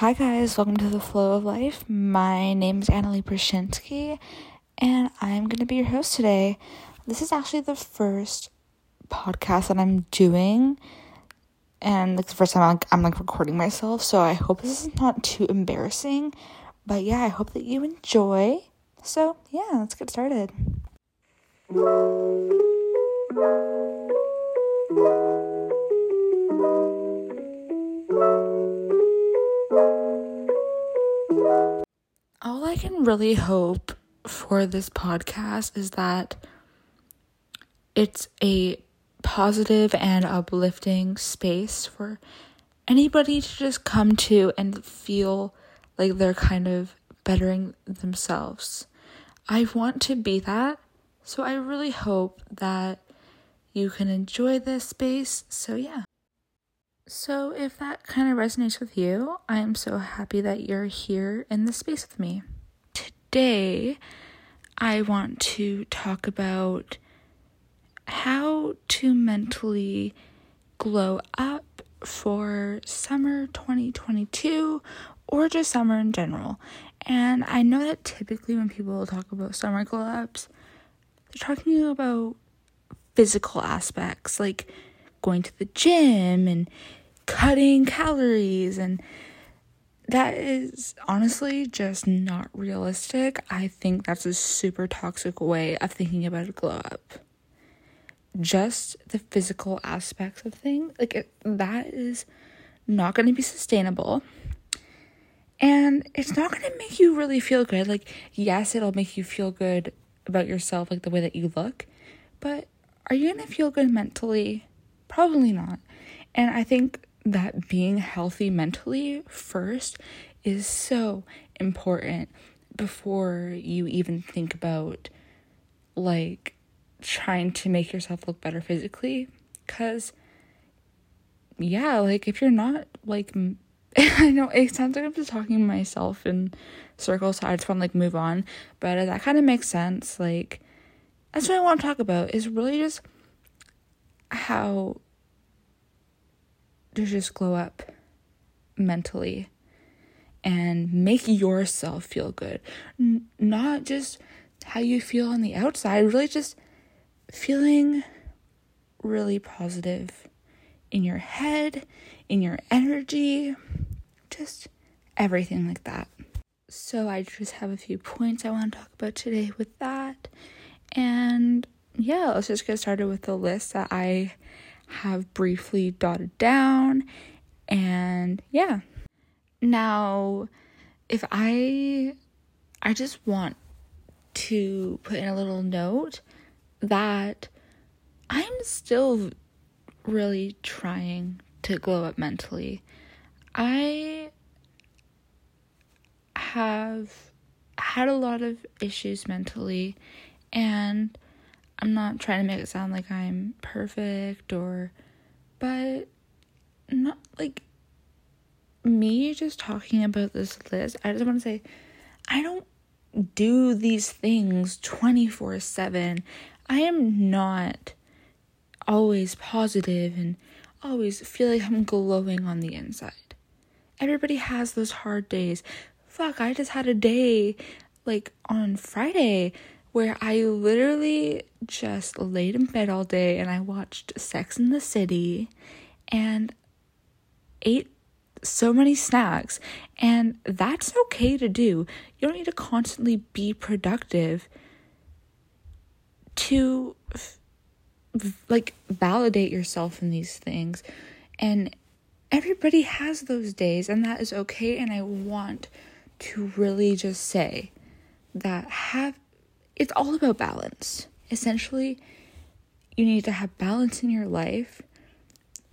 Hi, guys, welcome to the Flow of Life. My name is Annalie Brzezinski, and I'm going to be your host today. This is actually the first podcast that I'm doing, and it's the first time I'm like, I'm like recording myself, so I hope this is not too embarrassing. But yeah, I hope that you enjoy. So, yeah, let's get started. Can really hope for this podcast is that it's a positive and uplifting space for anybody to just come to and feel like they're kind of bettering themselves. I want to be that, so I really hope that you can enjoy this space. So, yeah. So, if that kind of resonates with you, I am so happy that you're here in the space with me. Today, I want to talk about how to mentally glow up for summer 2022 or just summer in general. And I know that typically when people talk about summer glow ups, they're talking about physical aspects like going to the gym and cutting calories and that is honestly just not realistic. I think that's a super toxic way of thinking about a glow up. Just the physical aspects of things, like it, that is not going to be sustainable. And it's not going to make you really feel good. Like, yes, it'll make you feel good about yourself, like the way that you look, but are you going to feel good mentally? Probably not. And I think that being healthy mentally first is so important before you even think about like trying to make yourself look better physically. Cuz yeah like if you're not like I know it sounds like I'm just talking to myself in circles so I just want to like move on. But that kind of makes sense like that's what I want to talk about is really just how to just glow up mentally and make yourself feel good. N- not just how you feel on the outside, really just feeling really positive in your head, in your energy, just everything like that. So, I just have a few points I want to talk about today with that. And yeah, let's just get started with the list that I have briefly dotted down. And yeah. Now, if I I just want to put in a little note that I'm still really trying to glow up mentally. I have had a lot of issues mentally and I'm not trying to make it sound like I'm perfect or, but not like me just talking about this list. I just want to say, I don't do these things 24 7. I am not always positive and always feel like I'm glowing on the inside. Everybody has those hard days. Fuck, I just had a day like on Friday where I literally just laid in bed all day and I watched Sex in the City and ate so many snacks. And that's okay to do. You don't need to constantly be productive to like validate yourself in these things. And everybody has those days, and that is okay. And I want to really just say that have it's all about balance. Essentially, you need to have balance in your life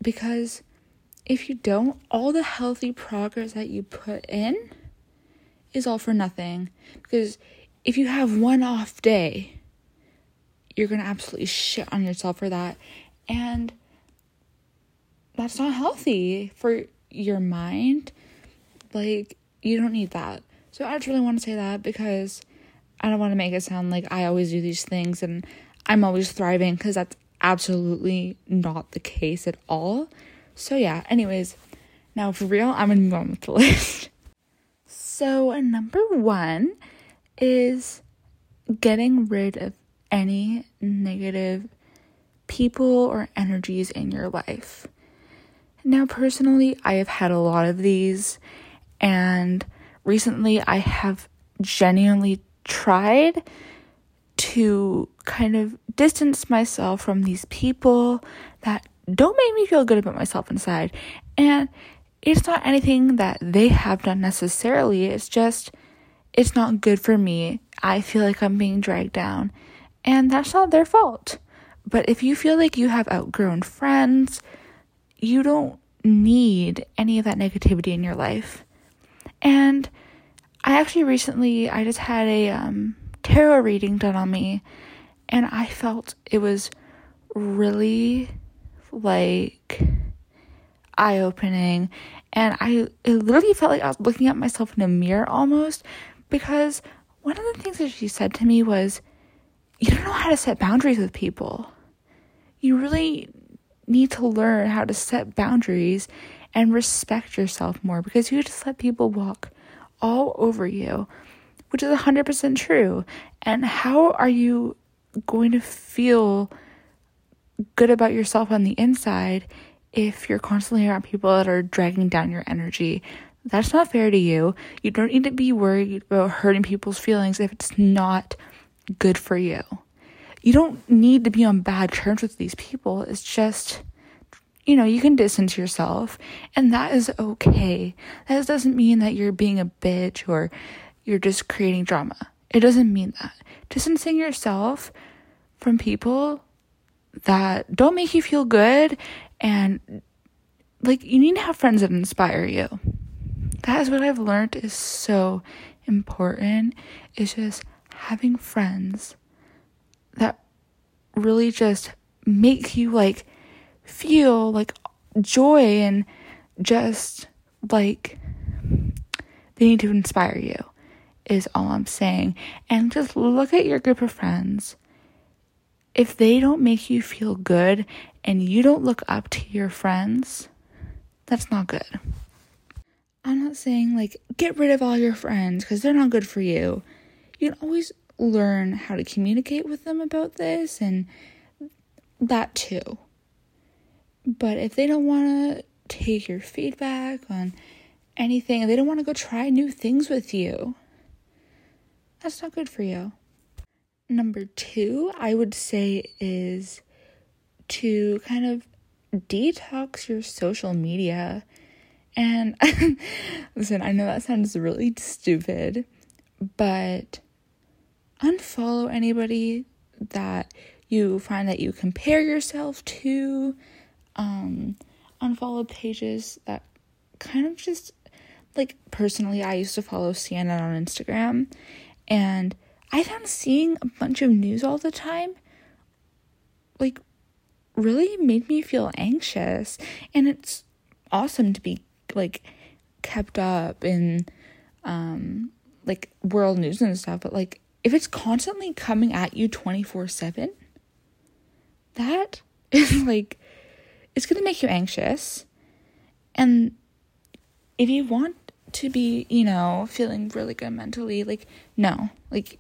because if you don't, all the healthy progress that you put in is all for nothing. Because if you have one off day, you're going to absolutely shit on yourself for that. And that's not healthy for your mind. Like, you don't need that. So I just really want to say that because I don't want to make it sound like I always do these things and I'm always thriving because that's absolutely not the case at all. So, yeah, anyways, now for real, I'm gonna move on with the list. So, number one is getting rid of any negative people or energies in your life. Now, personally, I have had a lot of these, and recently I have genuinely tried to kind of distance myself from these people that don't make me feel good about myself inside. And it's not anything that they have done necessarily, it's just, it's not good for me. I feel like I'm being dragged down, and that's not their fault. But if you feel like you have outgrown friends, you don't need any of that negativity in your life. And I actually recently I just had a um, tarot reading done on me and I felt it was really like eye opening and I it literally felt like I was looking at myself in a mirror almost because one of the things that she said to me was you don't know how to set boundaries with people. You really need to learn how to set boundaries and respect yourself more because you just let people walk all over you, which is 100% true. And how are you going to feel good about yourself on the inside if you're constantly around people that are dragging down your energy? That's not fair to you. You don't need to be worried about hurting people's feelings if it's not good for you you don't need to be on bad terms with these people. It's just, you know, you can distance yourself, and that is okay. That doesn't mean that you're being a bitch or you're just creating drama. It doesn't mean that. Distancing yourself from people that don't make you feel good and like you need to have friends that inspire you. That is what I've learned is so important. It's just having friends that really just make you like feel like joy and just like they need to inspire you is all I'm saying. And just look at your group of friends. If they don't make you feel good and you don't look up to your friends, that's not good. I'm not saying like get rid of all your friends because they're not good for you. You can always learn how to communicate with them about this and that too. But if they don't want to take your feedback on anything, they don't want to go try new things with you, that's not good for you. Number two, I would say, is to kind of detox your social media. And listen, I know that sounds really stupid, but unfollow anybody that you find that you compare yourself to, um, unfollow pages that kind of just like personally, I used to follow CNN on Instagram, and I found seeing a bunch of news all the time like really made me feel anxious, and it's awesome to be like kept up in um like world news and stuff, but like if it's constantly coming at you 24 7, that is like, it's gonna make you anxious. And if you want to be, you know, feeling really good mentally, like, no, like,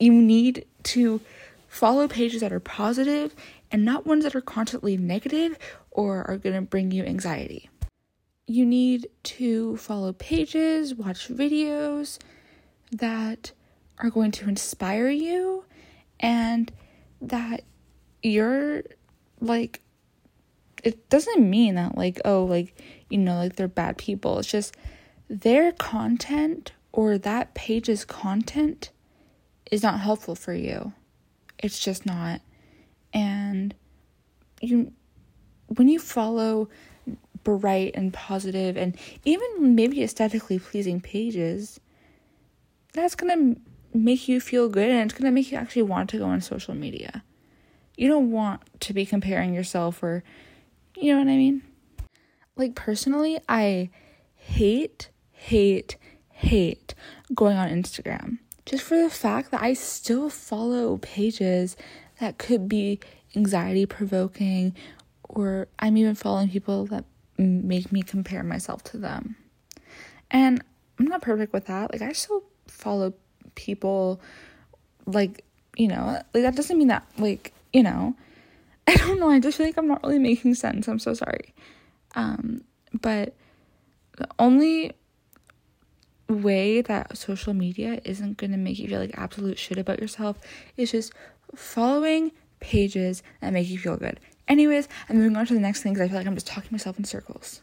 you need to follow pages that are positive and not ones that are constantly negative or are gonna bring you anxiety. You need to follow pages, watch videos that are going to inspire you and that you're like it doesn't mean that like oh like you know like they're bad people. It's just their content or that page's content is not helpful for you. It's just not. And you when you follow bright and positive and even maybe aesthetically pleasing pages that's going to make you feel good and it's going to make you actually want to go on social media. You don't want to be comparing yourself or, you know what I mean? Like, personally, I hate, hate, hate going on Instagram just for the fact that I still follow pages that could be anxiety provoking, or I'm even following people that make me compare myself to them. And I'm not perfect with that. Like I still follow people like, you know, like that doesn't mean that like, you know, I don't know. I just feel like I'm not really making sense. I'm so sorry. Um, but the only way that social media isn't going to make you feel like absolute shit about yourself is just following pages that make you feel good. Anyways, I'm moving on to the next thing because I feel like I'm just talking myself in circles.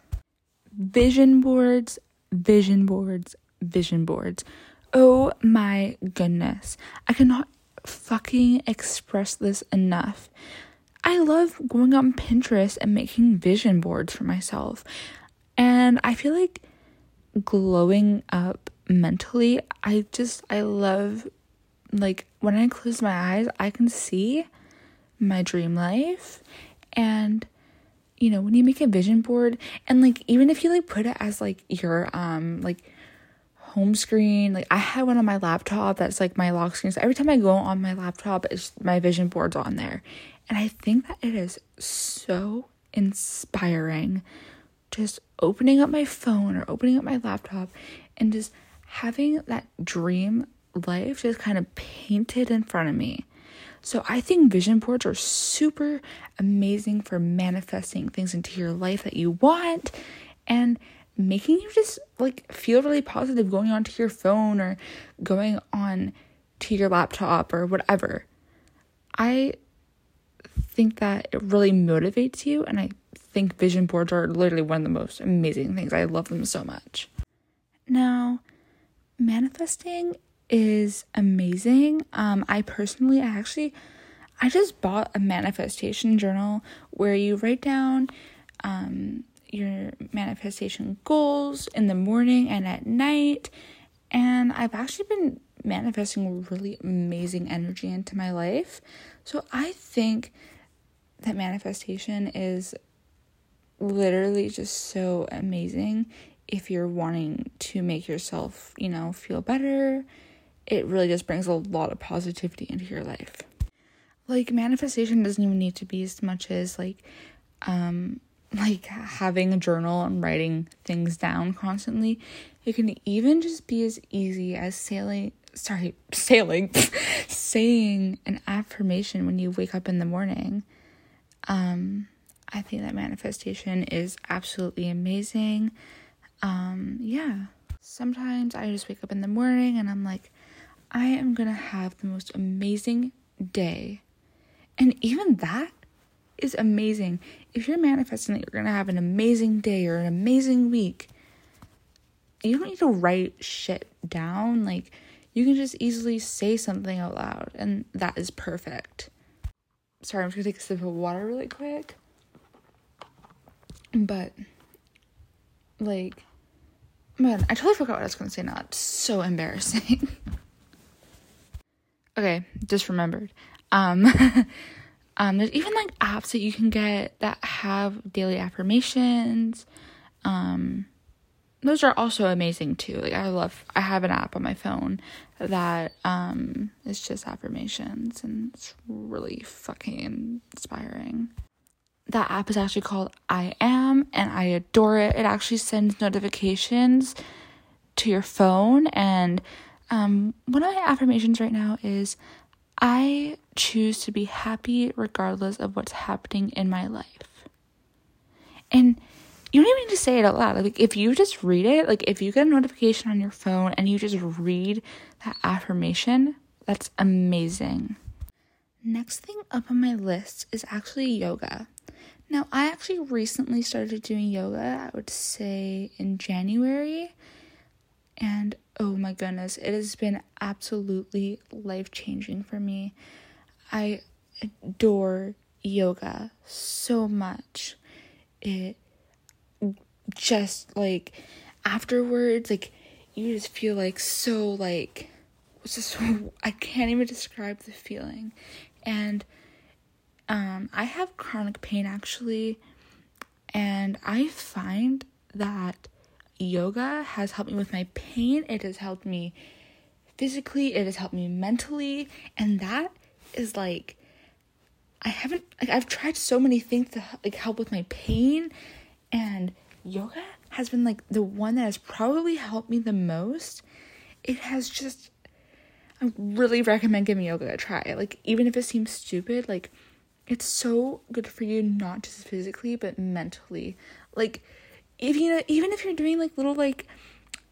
Vision boards, vision boards, vision boards. Oh my goodness. I cannot fucking express this enough. I love going on Pinterest and making vision boards for myself. And I feel like glowing up mentally, I just, I love, like, when I close my eyes, I can see my dream life. And, you know, when you make a vision board, and like, even if you like put it as like your, um, like, home screen. Like I have one on my laptop that's like my lock screen. So every time I go on my laptop, it's my vision board's on there. And I think that it is so inspiring just opening up my phone or opening up my laptop and just having that dream life just kind of painted in front of me. So I think vision boards are super amazing for manifesting things into your life that you want and making you just like feel really positive going onto your phone or going on to your laptop or whatever. I think that it really motivates you and I think vision boards are literally one of the most amazing things. I love them so much. Now, manifesting is amazing. Um, I personally, I actually, I just bought a manifestation journal where you write down um, your manifestation goals in the morning and at night. And I've actually been manifesting really amazing energy into my life. So I think that manifestation is literally just so amazing if you're wanting to make yourself, you know, feel better. It really just brings a lot of positivity into your life. Like manifestation doesn't even need to be as much as like um like having a journal and writing things down constantly. It can even just be as easy as sailing sorry, sailing saying an affirmation when you wake up in the morning. Um I think that manifestation is absolutely amazing. Um, yeah. Sometimes I just wake up in the morning and I'm like, I am gonna have the most amazing day. And even that is amazing. If you're manifesting that you're gonna have an amazing day or an amazing week, you don't need to write shit down. Like, you can just easily say something out loud, and that is perfect. Sorry, I'm just gonna take a sip of water really quick. But like man, I totally forgot what I was gonna say now. It's so embarrassing. okay, just remembered. Um um there's even like apps that you can get that have daily affirmations. Um those are also amazing too. Like I love I have an app on my phone that um is just affirmations and it's really fucking inspiring that app is actually called I Am, and I adore it. It actually sends notifications to your phone. And um, one of my affirmations right now is I choose to be happy regardless of what's happening in my life. And you don't even need to say it out loud. Like if you just read it, like if you get a notification on your phone and you just read that affirmation, that's amazing. Next thing up on my list is actually yoga. Now, I actually recently started doing yoga, I would say in January. And oh my goodness, it has been absolutely life changing for me. I adore yoga so much. It just like afterwards, like you just feel like so like it's just I can't even describe the feeling. And um, I have chronic pain actually, and I find that yoga has helped me with my pain. It has helped me physically, it has helped me mentally, and that is like I haven't like I've tried so many things to like help with my pain and yoga has been like the one that has probably helped me the most. It has just I really recommend giving yoga a try. Like even if it seems stupid, like it's so good for you not just physically but mentally. Like if you know even if you're doing like little like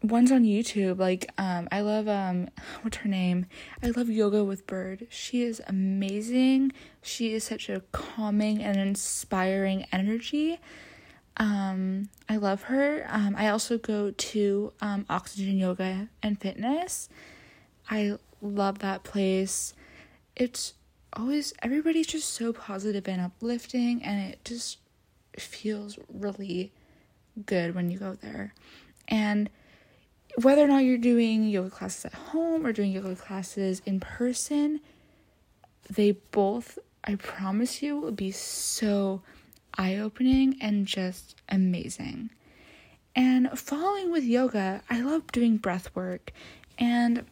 ones on YouTube, like um I love um what's her name? I love Yoga with Bird. She is amazing. She is such a calming and inspiring energy. Um I love her. Um I also go to um Oxygen Yoga and Fitness. I love that place. It's always everybody's just so positive and uplifting and it just feels really good when you go there. And whether or not you're doing yoga classes at home or doing yoga classes in person, they both, I promise you, will be so eye opening and just amazing. And following with yoga, I love doing breath work. And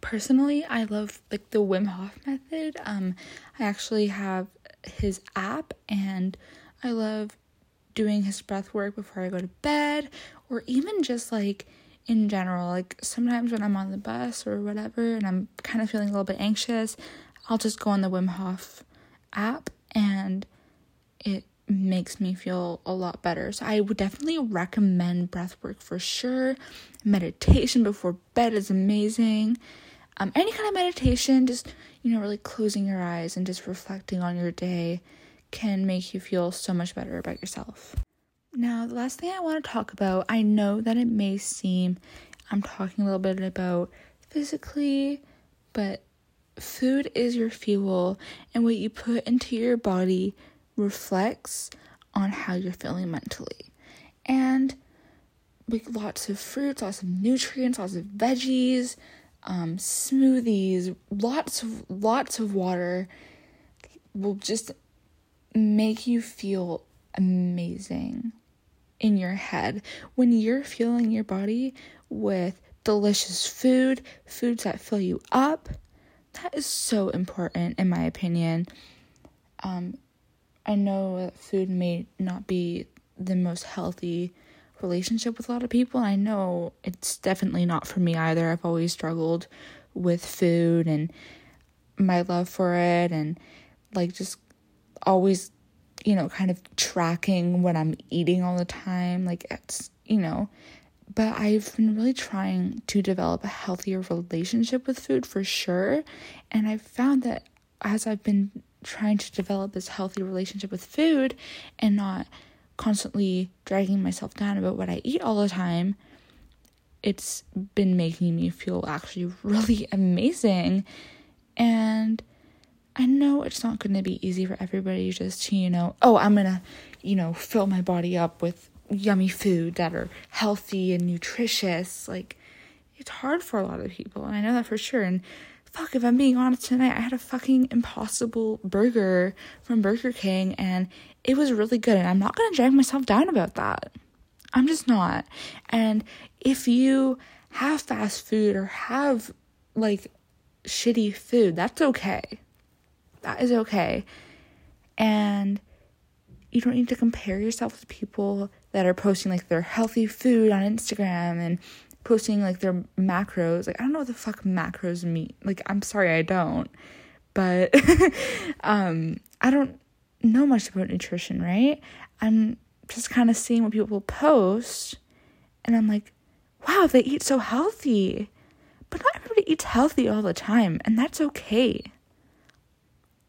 personally, I love like the Wim Hof method. Um, I actually have his app and I love doing his breath work before I go to bed or even just like in general. Like sometimes when I'm on the bus or whatever and I'm kind of feeling a little bit anxious, I'll just go on the Wim Hof app and it makes me feel a lot better. So I would definitely recommend breath work for sure. Meditation before bed is amazing. Um, any kind of meditation, just you know, really closing your eyes and just reflecting on your day can make you feel so much better about yourself. Now, the last thing I want to talk about, I know that it may seem I'm talking a little bit about physically, but food is your fuel, and what you put into your body reflects on how you're feeling mentally. And like lots of fruits, lots of nutrients, lots of veggies, um, smoothies, lots of lots of water will just make you feel amazing in your head when you're fueling your body with delicious food, foods that fill you up. That is so important, in my opinion. Um, I know that food may not be the most healthy relationship with a lot of people, I know it's definitely not for me either. I've always struggled with food and my love for it, and like just always you know, kind of tracking what I'm eating all the time. Like, it's, you know, but I've been really trying to develop a healthier relationship with food for sure. And I've found that as I've been trying to develop this healthy relationship with food and not constantly dragging myself down about what I eat all the time, it's been making me feel actually really amazing. And I know it's not going to be easy for everybody just to, you know, oh, I'm going to, you know, fill my body up with yummy food that are healthy and nutritious. Like, it's hard for a lot of people. And I know that for sure. And fuck, if I'm being honest tonight, I had a fucking impossible burger from Burger King and it was really good. And I'm not going to drag myself down about that. I'm just not. And if you have fast food or have like shitty food, that's okay that is okay. And you don't need to compare yourself with people that are posting like their healthy food on Instagram and posting like their macros. Like I don't know what the fuck macros mean. Like I'm sorry I don't. But um I don't know much about nutrition, right? I'm just kind of seeing what people post and I'm like, wow, they eat so healthy. But not everybody eats healthy all the time, and that's okay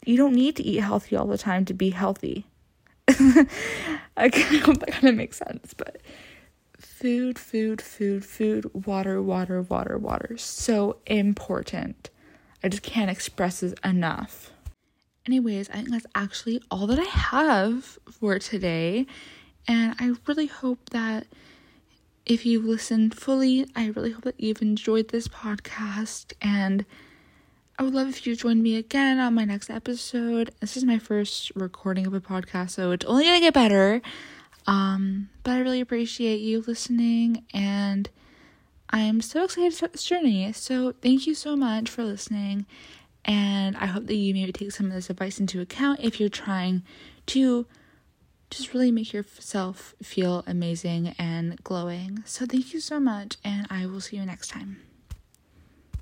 you don't need to eat healthy all the time to be healthy. I hope that kind of makes sense, but food, food, food, food, water, water, water, water. So important. I just can't express this enough. Anyways, I think that's actually all that I have for today. And I really hope that if you've listened fully, I really hope that you've enjoyed this podcast and I would love if you joined me again on my next episode. This is my first recording of a podcast, so it's only gonna get better. Um, but I really appreciate you listening, and I'm so excited to start this journey. So thank you so much for listening, and I hope that you maybe take some of this advice into account if you're trying to just really make yourself feel amazing and glowing. So, thank you so much, and I will see you next time.